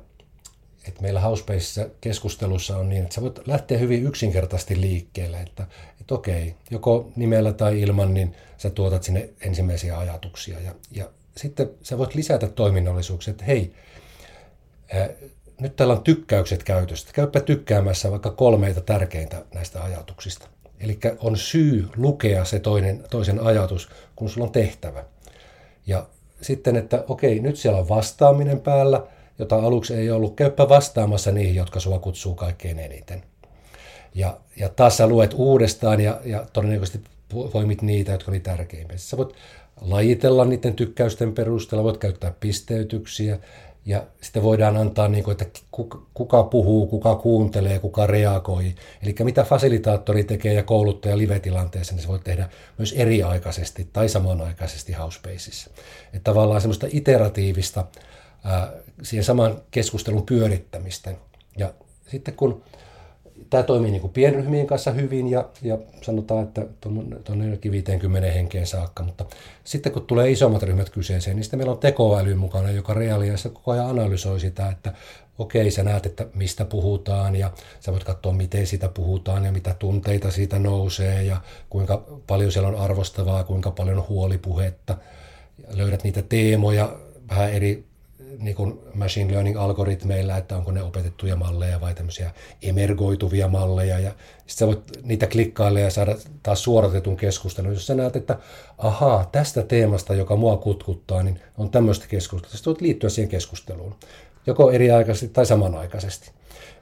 että meillä Housepaceissa keskustelussa on niin, että sä voit lähteä hyvin yksinkertaisesti liikkeelle, että, että okei, joko nimellä tai ilman, niin sä tuotat sinne ensimmäisiä ajatuksia. Ja, ja sitten sä voit lisätä toiminnallisuuksia, että hei, ää, nyt täällä on tykkäykset käytöstä. Käypä tykkäämässä vaikka kolmeita tärkeintä näistä ajatuksista. Eli on syy lukea se toinen, toisen ajatus, kun sulla on tehtävä. Ja sitten, että okei, nyt siellä on vastaaminen päällä – jota aluksi ei ollut. Käyppä vastaamassa niihin, jotka sua kutsuu kaikkein eniten. Ja, ja taas sä luet uudestaan ja, ja todennäköisesti voimit niitä, jotka oli tärkeimpiä. Sä voit lajitella niiden tykkäysten perusteella, voit käyttää pisteytyksiä ja sitten voidaan antaa, niin kuin, että kuka puhuu, kuka kuuntelee, kuka reagoi. Eli mitä fasilitaattori tekee ja kouluttaja live-tilanteessa, niin se voi tehdä myös eriaikaisesti tai samanaikaisesti Housepaceissa. Että tavallaan semmoista iteratiivista siihen saman keskustelun pyörittämistä. Ja sitten kun tämä toimii niin kuin pienryhmien kanssa hyvin ja, ja sanotaan, että tuonne 50 henkeen saakka, mutta sitten kun tulee isommat ryhmät kyseeseen, niin sitten meillä on tekoäly mukana, joka reaaliassa koko ajan analysoi sitä, että okei, sä näet, että mistä puhutaan ja sä voit katsoa, miten siitä puhutaan ja mitä tunteita siitä nousee ja kuinka paljon siellä on arvostavaa, kuinka paljon on huolipuhetta. Löydät niitä teemoja vähän eri niin kuin machine learning-algoritmeilla, että onko ne opetettuja malleja vai tämmöisiä emergoituvia malleja. Ja sitten voit niitä klikkailla ja saada taas suoratetun keskustelun. Jos sä näet, että ahaa, tästä teemasta, joka mua kutkuttaa, niin on tämmöistä keskustelua. Sitten voit liittyä siihen keskusteluun, joko eriaikaisesti tai samanaikaisesti.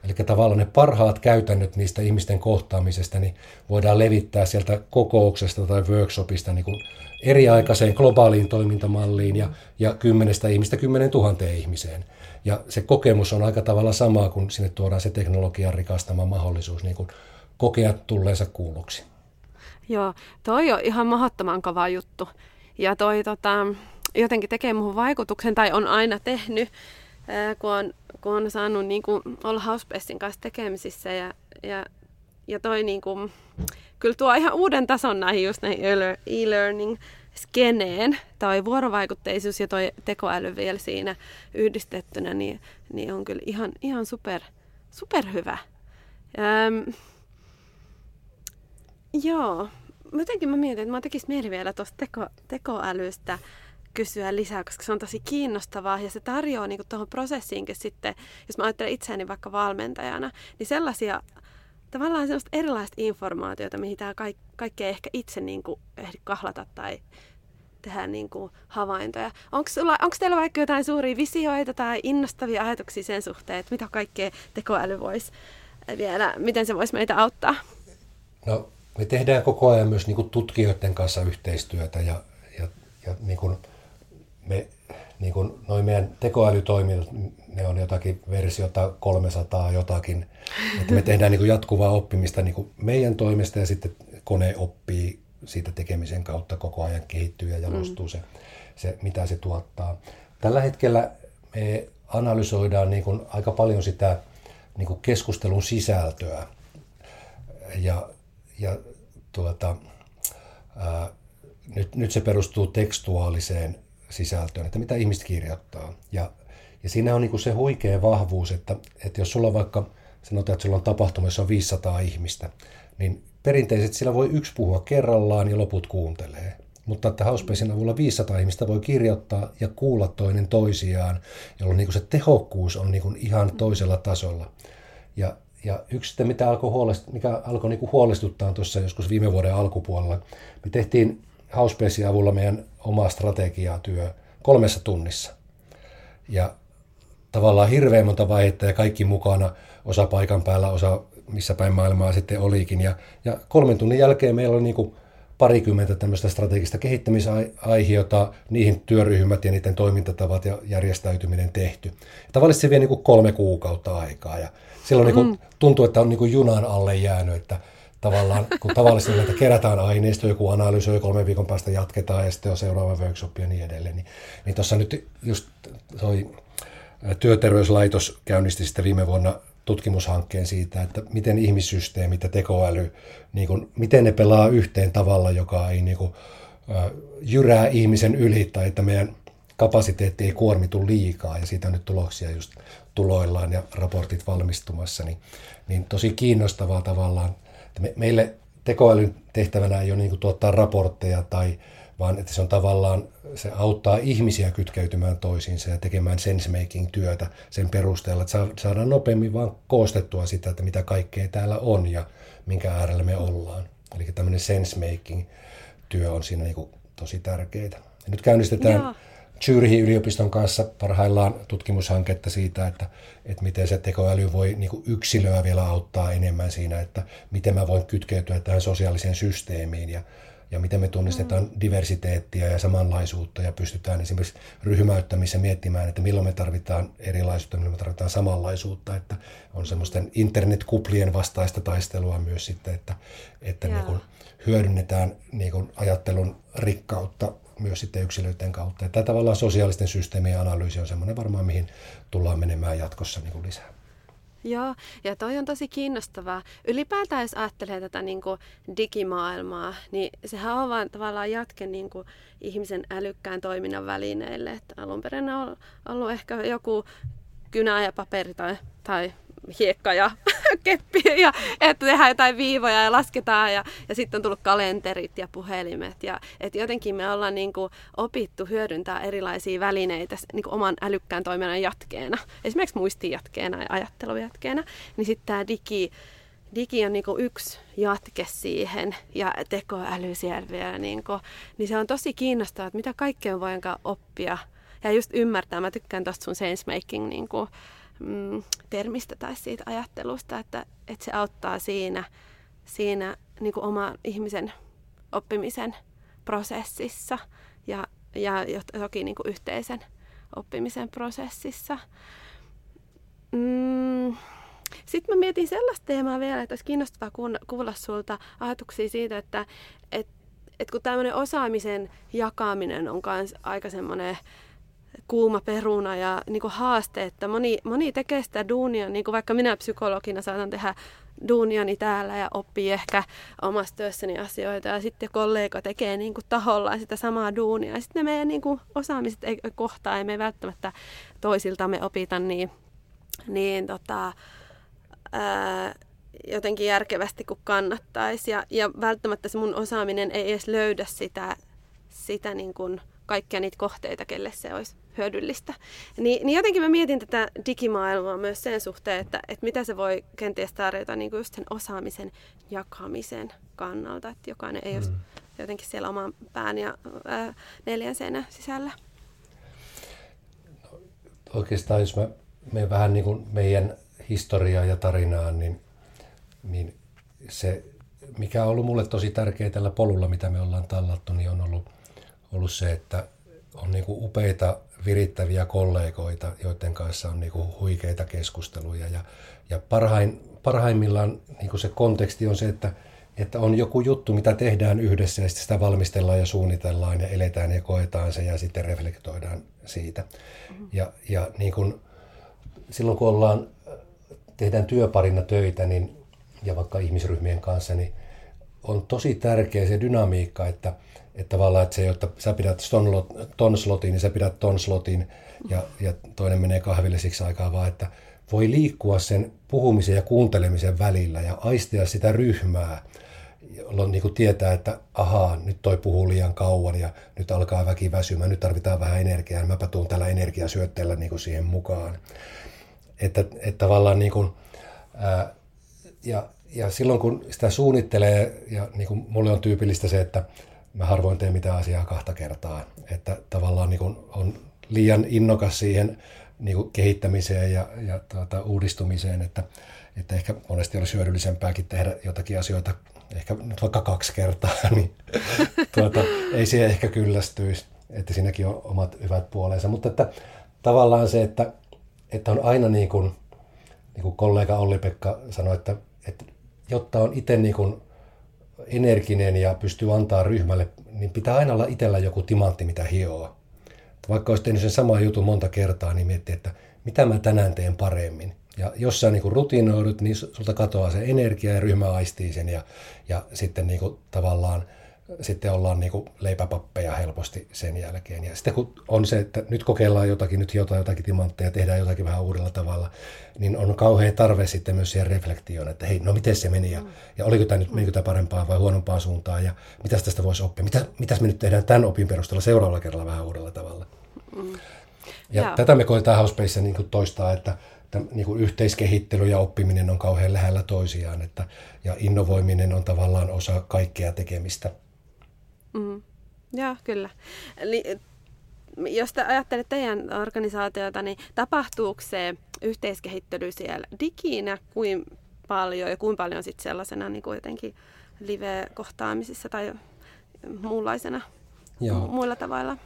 Eli tavallaan ne parhaat käytännöt niistä ihmisten kohtaamisesta niin voidaan levittää sieltä kokouksesta tai workshopista niin kuin eriaikaiseen globaaliin toimintamalliin ja, ja kymmenestä ihmistä kymmenen tuhanteen ihmiseen. Ja se kokemus on aika tavalla sama, kun sinne tuodaan se teknologian rikastama mahdollisuus niin kuin kokea tulleensa kuulluksi. Joo, toi on ihan mahdottoman kova juttu. Ja toi tota, jotenkin tekee muuhun vaikutuksen, tai on aina tehnyt, kun on, kun on saanut niin kuin, olla Housepestin kanssa tekemisissä. Ja, ja, ja toi niin kuin, kyllä tuo ihan uuden tason näihin just näihin e-learning skeneen, toi vuorovaikutteisuus ja toi tekoäly vielä siinä yhdistettynä, niin, niin on kyllä ihan, ihan super, super hyvä. Öm, joo, jotenkin mä mietin, että mä tekis mieli vielä tuosta teko, tekoälystä kysyä lisää, koska se on tosi kiinnostavaa ja se tarjoaa niin tuohon prosessiinkin sitten, jos mä ajattelen itseäni vaikka valmentajana, niin sellaisia tavallaan sellaista erilaista informaatiota, mihin tämä kaik, kaikki ei ehkä itse niin kuin ehdi kahlata tai tehdä niin kuin havaintoja. Onko, onko teillä vaikka jotain suuria visioita tai innostavia ajatuksia sen suhteen, että mitä kaikkea tekoäly voisi vielä, miten se voisi meitä auttaa? No, me tehdään koko ajan myös niin kuin tutkijoiden kanssa yhteistyötä ja, ja, ja niin kuin me, niin kuin noin meidän tekoälytoiminnot, ne on jotakin versiota 300 jotakin. Että me tehdään niin kuin jatkuvaa oppimista niin kuin meidän toimesta ja sitten kone oppii siitä tekemisen kautta koko ajan kehittyy ja jalostuu mm. se, se, mitä se tuottaa. Tällä hetkellä me analysoidaan niin kuin aika paljon sitä niin kuin keskustelun sisältöä ja, ja tuota, ää, nyt, nyt se perustuu tekstuaaliseen sisältöön, että mitä ihmiset kirjoittaa. Ja, ja siinä on niin se huikea vahvuus, että, että jos sulla on vaikka, sanotaan, että sulla on tapahtuma, jossa on 500 ihmistä, niin perinteisesti sillä voi yksi puhua kerrallaan ja loput kuuntelee. Mutta että Housepacein avulla 500 ihmistä voi kirjoittaa ja kuulla toinen toisiaan, jolloin niin se tehokkuus on niin ihan toisella tasolla. Ja, ja yksi sitten, mitä alkoi huolest, mikä alkoi niin huolestuttaa tuossa joskus viime vuoden alkupuolella, me tehtiin Housepacein avulla meidän oma strategiatyö kolmessa tunnissa. Ja tavallaan hirveän monta vaihetta ja kaikki mukana, osa paikan päällä, osa missä päin maailmaa sitten olikin. Ja, ja kolmen tunnin jälkeen meillä oli niin kuin parikymmentä tämmöistä strategista kehittämisaihiota, niihin työryhmät ja niiden toimintatavat ja järjestäytyminen tehty. Ja tavallisesti se vie niin kuin kolme kuukautta aikaa ja silloin niin kuin mm. tuntuu, että on niin kuin junan alle jäänyt, että tavallaan, kun tavallisesti näitä kerätään aineisto, joku analysoi, kolmen viikon päästä jatketaan ja sitten on seuraava workshop ja niin edelleen. Niin, niin tuossa nyt just toi työterveyslaitos käynnisti sitten viime vuonna tutkimushankkeen siitä, että miten ihmissysteemit ja tekoäly, niin kuin, miten ne pelaa yhteen tavalla, joka ei niin kuin, jyrää ihmisen yli tai että meidän kapasiteetti ei kuormitu liikaa ja siitä on nyt tuloksia just tuloillaan ja raportit valmistumassa, niin, niin tosi kiinnostavaa tavallaan. Me, meille tekoälyn tehtävänä ei ole niin kuin tuottaa raportteja tai vaan että se on tavallaan, se auttaa ihmisiä kytkeytymään toisiinsa ja tekemään sensemaking-työtä sen perusteella, että saadaan nopeammin vaan koostettua sitä, että mitä kaikkea täällä on ja minkä äärellä me ollaan. Eli tämmöinen sensemaking-työ on siinä niin tosi tärkeää. Ja nyt käynnistetään Joo. Zürihin yliopiston kanssa parhaillaan tutkimushanketta siitä, että, että miten se tekoäly voi niin kuin yksilöä vielä auttaa enemmän siinä, että miten mä voin kytkeytyä tähän sosiaaliseen systeemiin ja ja miten me tunnistetaan mm. diversiteettiä ja samanlaisuutta ja pystytään esimerkiksi ryhmäyttämissä miettimään, että milloin me tarvitaan erilaisuutta, milloin me tarvitaan samanlaisuutta, että on semmoisten internetkuplien vastaista taistelua myös sitten, että, että niin kuin hyödynnetään niin kuin ajattelun rikkautta myös sitten yksilöiden kautta. Että tavallaan sosiaalisten systeemien analyysi on semmoinen varmaan, mihin tullaan menemään jatkossa niin kuin lisää. Joo, ja toi on tosi kiinnostavaa. Ylipäätään jos ajattelee tätä niin kuin digimaailmaa, niin sehän on vaan tavallaan jatke niin kuin ihmisen älykkään toiminnan välineille. Että alun perin on ollut ehkä joku kynä ja paperi tai, tai hiekka ja keppi ja että tehdään jotain viivoja ja lasketaan ja, ja sitten on tullut kalenterit ja puhelimet ja että jotenkin me ollaan niin kuin opittu hyödyntää erilaisia välineitä niin kuin oman älykkään toiminnan jatkeena, esimerkiksi muistijatkeena ja ajattelujatkeena, niin sitten tämä digi, digi on niin kuin yksi jatke siihen ja tekoäly siellä vielä, kuin, niin se on tosi kiinnostavaa, että mitä kaikkea voinkaan oppia. Ja just ymmärtää, mä tykkään tuosta sun sensemaking kuin, mm, termistä tai siitä ajattelusta, että, että se auttaa siinä, siinä niin kuin oman ihmisen oppimisen prosessissa ja, ja toki niin kuin yhteisen oppimisen prosessissa. Mm, sitten mä mietin sellaista teemaa vielä, että olisi kiinnostavaa kuulla sulta ajatuksia siitä, että et, et kun tämmöinen osaamisen jakaminen on myös aika semmoinen kuuma peruna ja niin kuin haaste, että moni, moni tekee sitä duunia, niin kuin vaikka minä psykologina saatan tehdä duuniani täällä ja oppii ehkä omassa työssäni asioita ja sitten kollega tekee niin kuin tahollaan sitä samaa duunia. Ja sitten ne meidän niin kuin osaamiset ei kohtaa, ei me välttämättä toisiltamme opita niin, niin tota, ää, jotenkin järkevästi kuin kannattaisi. Ja, ja välttämättä se mun osaaminen ei edes löydä sitä, sitä niin kuin kaikkia niitä kohteita, kelle se olisi hyödyllistä. Niin, niin jotenkin mä mietin tätä digimaailmaa myös sen suhteen, että, että mitä se voi kenties tarjota niin kuin just sen osaamisen jakamisen kannalta, että jokainen ei mm. olisi jotenkin siellä oman pään ja ää, neljän seinän sisällä. No, oikeastaan jos mä menen vähän niin kuin meidän historiaa ja tarinaan, niin, niin se, mikä on ollut mulle tosi tärkeää tällä polulla, mitä me ollaan tallattu, niin on ollut, ollut se, että on niin kuin upeita virittäviä kollegoita, joiden kanssa on niin kuin huikeita keskusteluja. Ja, ja parhain, parhaimmillaan niin kuin se konteksti on se, että, että on joku juttu, mitä tehdään yhdessä ja sitten sitä valmistellaan ja suunnitellaan ja eletään ja koetaan se ja sitten reflektoidaan siitä. Mm-hmm. Ja, ja niin kuin, silloin kun ollaan, tehdään työparina töitä niin, ja vaikka ihmisryhmien kanssa, niin on tosi tärkeä se dynamiikka, että – että tavallaan, että se, jotta sä pidät ton slotin, niin sä pidät ton slotin ja, ja toinen menee kahville siksi aikaa, vaan että voi liikkua sen puhumisen ja kuuntelemisen välillä ja aistia sitä ryhmää, jolloin niin tietää, että ahaa, nyt toi puhuu liian kauan ja nyt alkaa väki väsymään, nyt tarvitaan vähän energiaa, niin mäpä tuun tällä energiasyötteellä niin siihen mukaan. Että, että tavallaan niin kuin, ää, ja, ja silloin kun sitä suunnittelee, ja niin kuin mulle on tyypillistä se, että mä harvoin teen mitään asiaa kahta kertaa. Että tavallaan niin on liian innokas siihen niin kehittämiseen ja, ja tuota, uudistumiseen, että, että ehkä monesti olisi hyödyllisempääkin tehdä jotakin asioita ehkä nyt vaikka kaksi kertaa, niin tuota, ei se ehkä kyllästyisi, että siinäkin on omat hyvät puolensa. Mutta että tavallaan se, että, että on aina niin kuin, niin kuin kollega Olli-Pekka sanoi, että, että jotta on itse niin kuin energinen ja pystyy antaa ryhmälle, niin pitää aina olla itsellä joku timantti, mitä hioa. Vaikka olisi tehnyt sen saman jutun monta kertaa, niin miettii, että mitä mä tänään teen paremmin. Ja jos sä niin rutinoidut, niin sulta katoaa se energia ja ryhmä aistii sen ja, ja sitten niin kuin tavallaan – sitten ollaan niin kuin leipäpappeja helposti sen jälkeen. Ja sitten kun on se, että nyt kokeillaan jotakin, nyt hiotaan jotakin timantteja, tehdään jotakin vähän uudella tavalla, niin on kauhean tarve sitten myös siihen reflektioon, että hei, no miten se meni ja, ja oliko tämä nyt, menikö tämä parempaan vai huonompaan suuntaan ja mitä tästä voisi oppia, mitä, mitäs me nyt tehdään tämän opin perusteella seuraavalla kerralla vähän uudella tavalla. Mm. Ja Jaa. tätä me koetaan Housepaceissa niin toistaa, että niin kuin yhteiskehittely ja oppiminen on kauhean lähellä toisiaan, että, ja innovoiminen on tavallaan osa kaikkea tekemistä. Mm. Joo, kyllä. Eli jos te ajattelet teidän organisaatiota, niin tapahtuuko se yhteiskehittely siellä diginä kuin paljon ja kuinka paljon sitten sellaisena niin kuin jotenkin live-kohtaamisissa tai muunlaisena Joo. muilla tavoilla?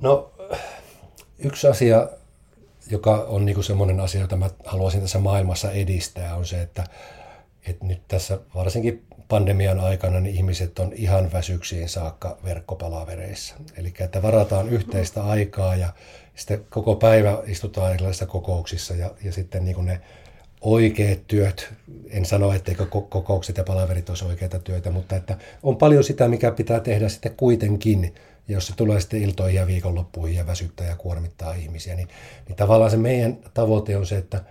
No yksi asia, joka on niin kuin semmoinen asia, jota mä haluaisin tässä maailmassa edistää, on se, että, että nyt tässä varsinkin pandemian aikana niin ihmiset on ihan väsyksiin saakka verkkopalavereissa. Eli että varataan yhteistä aikaa ja sitten koko päivä istutaan erilaisissa kokouksissa ja, ja sitten niin kuin ne oikeat työt, en sano, etteikö kokoukset ja palaverit olisi oikeita työtä, mutta että on paljon sitä, mikä pitää tehdä sitten kuitenkin, jos se tulee sitten iltoihin ja viikonloppuihin ja väsyttää ja kuormittaa ihmisiä, niin, niin tavallaan se meidän tavoite on se, että,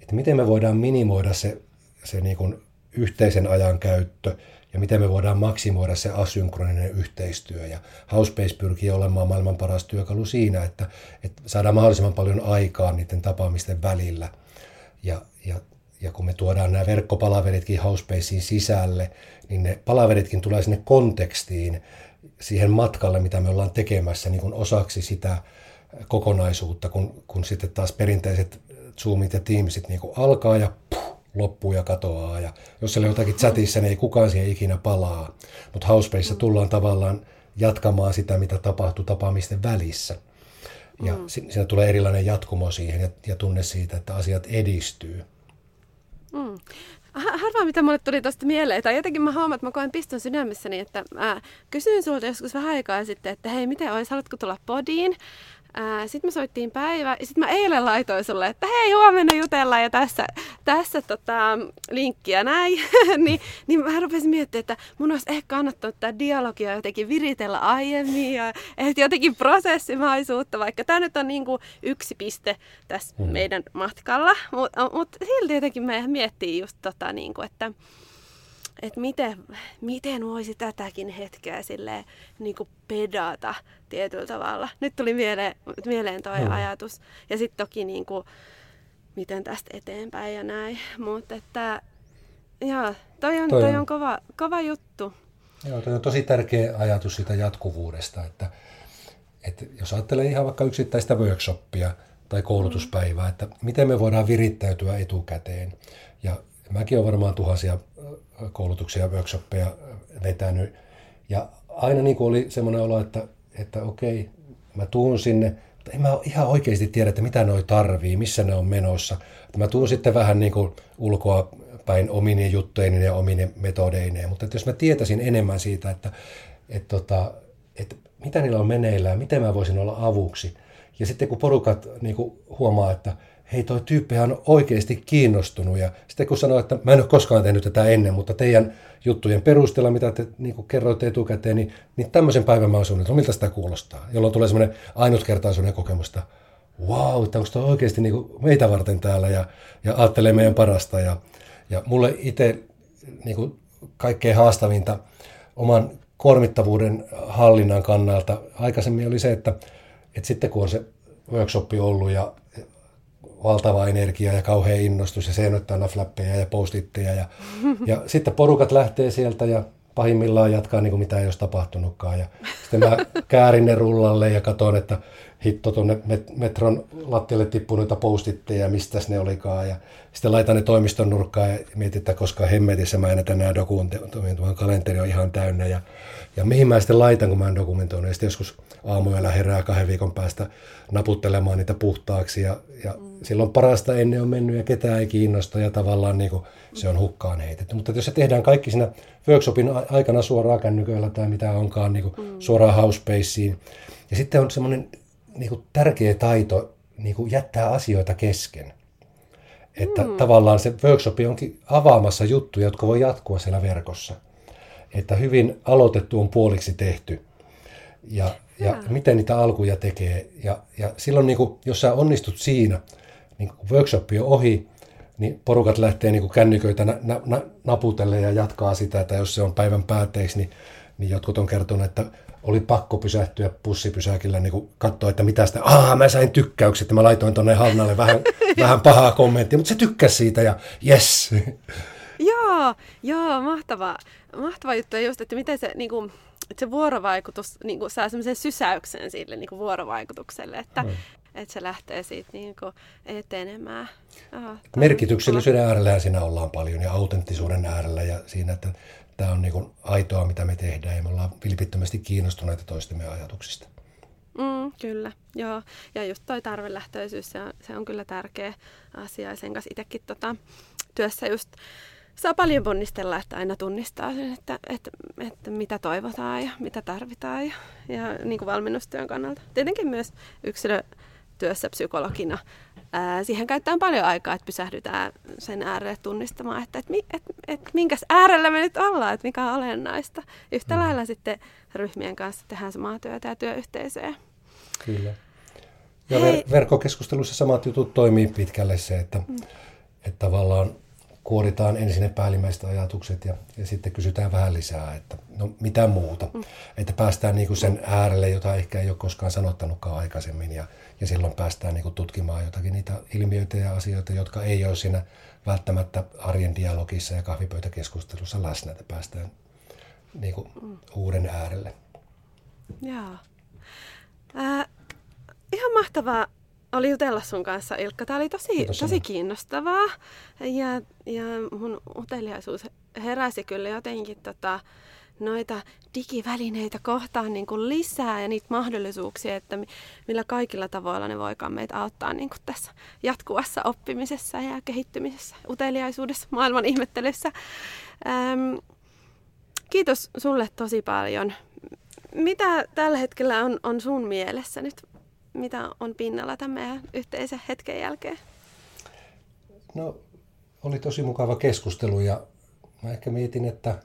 että miten me voidaan minimoida se, se niin kuin yhteisen ajan käyttö ja miten me voidaan maksimoida se asynkroninen yhteistyö. Ja Housebase pyrkii olemaan maailman paras työkalu siinä, että, että saadaan mahdollisimman paljon aikaa niiden tapaamisten välillä. Ja, ja, ja kun me tuodaan nämä verkkopalaveritkin Housebasein sisälle, niin ne palaveritkin tulee sinne kontekstiin, siihen matkalle, mitä me ollaan tekemässä niin kuin osaksi sitä kokonaisuutta, kun, kun sitten taas perinteiset Zoomit ja Teamsit niin kuin alkaa ja puh, loppuu ja katoaa. Ja jos siellä on jotakin chatissa, niin ei kukaan siihen ikinä palaa. Mutta Housepaceissa tullaan tavallaan jatkamaan sitä, mitä tapahtuu tapaamisten välissä. Ja mm. siinä tulee erilainen jatkumo siihen ja, ja tunne siitä, että asiat edistyy. Mm. Harvaa mitä mulle tuli tuosta mieleen, tai jotenkin mä huomaan, että mä koen piston sydämessäni, että mä kysyin sulta joskus vähän aikaa sitten, että hei, miten olisi, haluatko tulla podiin? Sitten me soittiin päivä ja sitten mä eilen laitoin sulle, että hei huomenna jutellaan ja tässä, tässä tota, linkkiä näin. niin, niin mä rupesin miettimään, että mun olisi ehkä kannattanut tätä dialogia jotenkin viritellä aiemmin ja että jotenkin prosessimaisuutta, vaikka tämä nyt on niin kuin yksi piste tässä mm. meidän matkalla. Mutta mut silti jotenkin me miettii just tota, niin kuin, että että miten, miten voisi tätäkin hetkeä sille niin kuin pedata tietyllä tavalla. Nyt tuli mieleen, mieleen toi hmm. ajatus. Ja sitten toki niin kuin, miten tästä eteenpäin ja näin. Mutta että joo, toi on, toi, toi on kova, kova juttu. Joo, toi on tosi tärkeä ajatus siitä jatkuvuudesta, että, että jos ajattelee ihan vaikka yksittäistä workshoppia tai koulutuspäivää, että miten me voidaan virittäytyä etukäteen. Ja mäkin olen varmaan tuhansia koulutuksia ja workshoppeja vetänyt. Ja aina niin kuin oli semmoinen olo, että, että okei, mä tuun sinne, mutta en mä ihan oikeasti tiedä, että mitä noi tarvii, missä ne on menossa. Että mä tuun sitten vähän niin kuin ulkoa päin omine juttuineen ja omine metodeineen, mutta että jos mä tietäisin enemmän siitä, että, että, tota, että mitä niillä on meneillään, miten mä voisin olla avuksi. Ja sitten kun porukat niin kuin huomaa, että hei toi tyyppi on oikeasti kiinnostunut. Ja sitten kun sanoo, että mä en ole koskaan tehnyt tätä ennen, mutta teidän juttujen perusteella, mitä te niin kerroitte etukäteen, niin, niin tämmöisen päivän mä oon suunnitellut, miltä sitä kuulostaa. Jolloin tulee semmoinen ainutkertaisuuden kokemusta, wow, että onko toi oikeasti niin kuin meitä varten täällä ja, ja ajattelee meidän parasta. Ja, ja mulle itse niin kuin kaikkein haastavinta oman kuormittavuuden hallinnan kannalta aikaisemmin oli se, että, että sitten kun on se workshopi ollut ja valtava energia ja kauhean innostus ja seinottaa flappeja ja postitteja. Ja, ja sitten porukat lähtee sieltä ja pahimmillaan jatkaa niin kuin mitä ei olisi tapahtunutkaan. Ja sitten mä käärin ne rullalle ja katson, että hitto tuonne metron lattialle tippuu noita postitteja, mistä ne olikaan. Ja sitten laitan ne toimiston nurkkaan ja mietin, että koska hemmetissä mä en nämä dokumentoin, kalenteri on ihan täynnä. Ja, ja mihin mä sitten laitan, kun mä en dokumentoinut. Ja sitten joskus aamuilla herää kahden viikon päästä naputtelemaan niitä puhtaaksi. Ja, ja mm. silloin parasta ennen on mennyt ja ketään ei kiinnosta ja tavallaan niin kuin se on hukkaan heitetty. Mutta jos se tehdään kaikki siinä workshopin aikana suoraan kännyköillä tai mitä onkaan niin kuin mm. suoraan housepaceen. Ja sitten on semmoinen niin kuin tärkeä taito niin kuin jättää asioita kesken. Että mm. tavallaan se workshop onkin avaamassa juttuja, jotka voi jatkua siellä verkossa. Että hyvin aloitettu on puoliksi tehty. Ja, ja, ja miten niitä alkuja tekee. Ja, ja silloin, niin kuin, jos sä onnistut siinä, niin kun workshop on ohi, niin porukat lähtee niin kuin kännyköitä na, na, naputelle ja jatkaa sitä. Tai jos se on päivän päätteeksi, niin, niin jotkut on kertonut, että oli pakko pysähtyä pussipysäkillä niin katsoa, että mitä sitä, aah mä sain tykkäykset, että mä laitoin tuonne Hannalle vähän, vähän pahaa kommenttia, mutta se tykkäsi siitä ja yes. Joo, joo, mahtava, mahtava juttu. Ja just, että miten se, niin kuin, että se vuorovaikutus niin kuin, saa semmoisen sysäyksen sille niin kuin vuorovaikutukselle, että, mm. että se lähtee siitä niin kuin, etenemään. Oh, Merkityksellisyyden äärellä siinä ollaan paljon ja autenttisuuden äärellä ja siinä, että tämä on niin kuin aitoa, mitä me tehdään ja me ollaan vilpittömästi kiinnostuneita toistemme ajatuksista. Mm, kyllä, joo. Ja just toi tarvelähtöisyys, se on, se on kyllä tärkeä asia. Ja sen kanssa itsekin tota, työssä just saa paljon ponnistella, että aina tunnistaa sen, että, että, että mitä toivotaan ja mitä tarvitaan ja, ja niin kuin valmennustyön kannalta. Tietenkin myös yksilötyössä psykologina ää, siihen käytetään paljon aikaa, että pysähdytään sen äärelle tunnistamaan, että et, et, et, minkäs äärellä me nyt ollaan, että mikä on olennaista. Yhtä mm. lailla sitten ryhmien kanssa tehdään samaa työtä ja työyhteisöjä. Kyllä. Ja ver- verkkokeskustelussa samat jutut toimii pitkälle se, että, mm. että tavallaan kuoritaan ensin ne päällimmäiset ajatukset ja, ja sitten kysytään vähän lisää, että no mitä muuta. Mm. Että päästään niinku sen äärelle, jota ehkä ei ole koskaan sanottanutkaan aikaisemmin ja, ja silloin päästään niinku tutkimaan jotakin niitä ilmiöitä ja asioita, jotka ei ole siinä välttämättä arjen dialogissa ja kahvipöytäkeskustelussa läsnä, että päästään niinku mm. uuden äärelle. Joo. Äh, ihan mahtavaa oli jutella sun kanssa, Ilkka. Tämä oli tosi, tosi kiinnostavaa. Ja, ja mun uteliaisuus heräsi kyllä jotenkin tota, noita digivälineitä kohtaan niin kuin lisää ja niitä mahdollisuuksia, että millä kaikilla tavoilla ne voikaan meitä auttaa niin kuin tässä jatkuvassa oppimisessa ja kehittymisessä, uteliaisuudessa, maailman ihmettelyssä. Ähm, kiitos sulle tosi paljon. Mitä tällä hetkellä on, on sun mielessä nyt? Mitä on pinnalla tämän meidän yhteisen hetken jälkeen? No, oli tosi mukava keskustelu ja mä ehkä mietin, että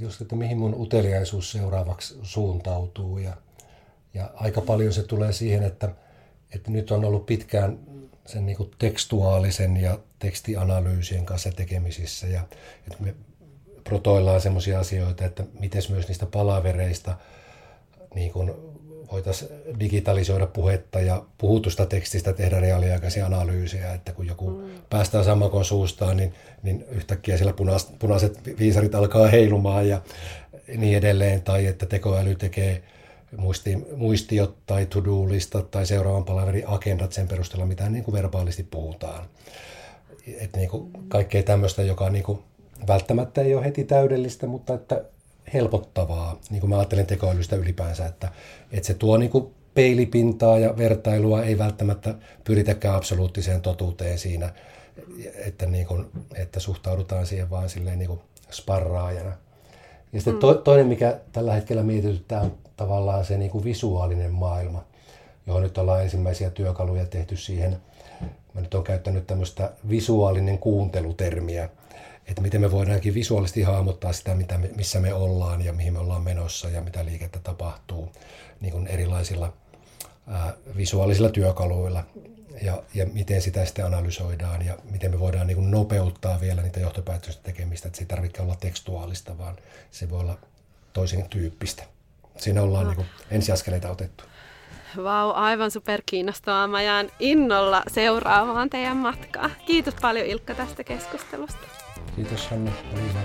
just, että mihin mun uteliaisuus seuraavaksi suuntautuu ja, ja aika paljon se tulee siihen, että, että nyt on ollut pitkään sen niin kuin tekstuaalisen ja tekstianalyysien kanssa tekemisissä ja että me protoillaan sellaisia asioita, että miten myös niistä palavereista niin kuin voitaisiin digitalisoida puhetta ja puhutusta tekstistä tehdä reaaliaikaisia analyysejä, että kun joku mm. päästää sammakon suustaan, niin, niin yhtäkkiä siellä punaiset, punaiset viisarit alkaa heilumaan ja niin edelleen, tai että tekoäly tekee muisti, muistiot tai to-do-listat tai seuraavan palaverin agendat sen perusteella, mitä niin kuin verbaalisti puhutaan. Et niin kuin kaikkea tämmöistä, joka niin kuin välttämättä ei ole heti täydellistä, mutta että helpottavaa, niin kuin mä ajattelen tekoälystä ylipäänsä, että, että se tuo niin kuin peilipintaa ja vertailua, ei välttämättä pyritäkään absoluuttiseen totuuteen siinä, että, niin kuin, että suhtaudutaan siihen vaan silleen niin kuin sparraajana. Ja sitten to, toinen, mikä tällä hetkellä mietityttää, on tavallaan se niin kuin visuaalinen maailma, johon nyt ollaan ensimmäisiä työkaluja tehty siihen. Mä nyt olen käyttänyt tämmöistä visuaalinen kuuntelutermiä, että miten me voidaankin visuaalisesti hahmottaa sitä, mitä me, missä me ollaan ja mihin me ollaan menossa ja mitä liikettä tapahtuu niin kuin erilaisilla ää, visuaalisilla työkaluilla ja, ja miten sitä sitten analysoidaan ja miten me voidaan niin kuin nopeuttaa vielä niitä johtopäätösten tekemistä, että se ei tarvitse olla tekstuaalista, vaan se voi olla toisen tyyppistä. Siinä ollaan no. niin kuin ensiaskeleita otettu. Vau, aivan super kiinnostavaa. Mä jään innolla seuraamaan teidän matkaa. Kiitos paljon Ilkka tästä keskustelusta. Kiitos Hanna, oli hyvä.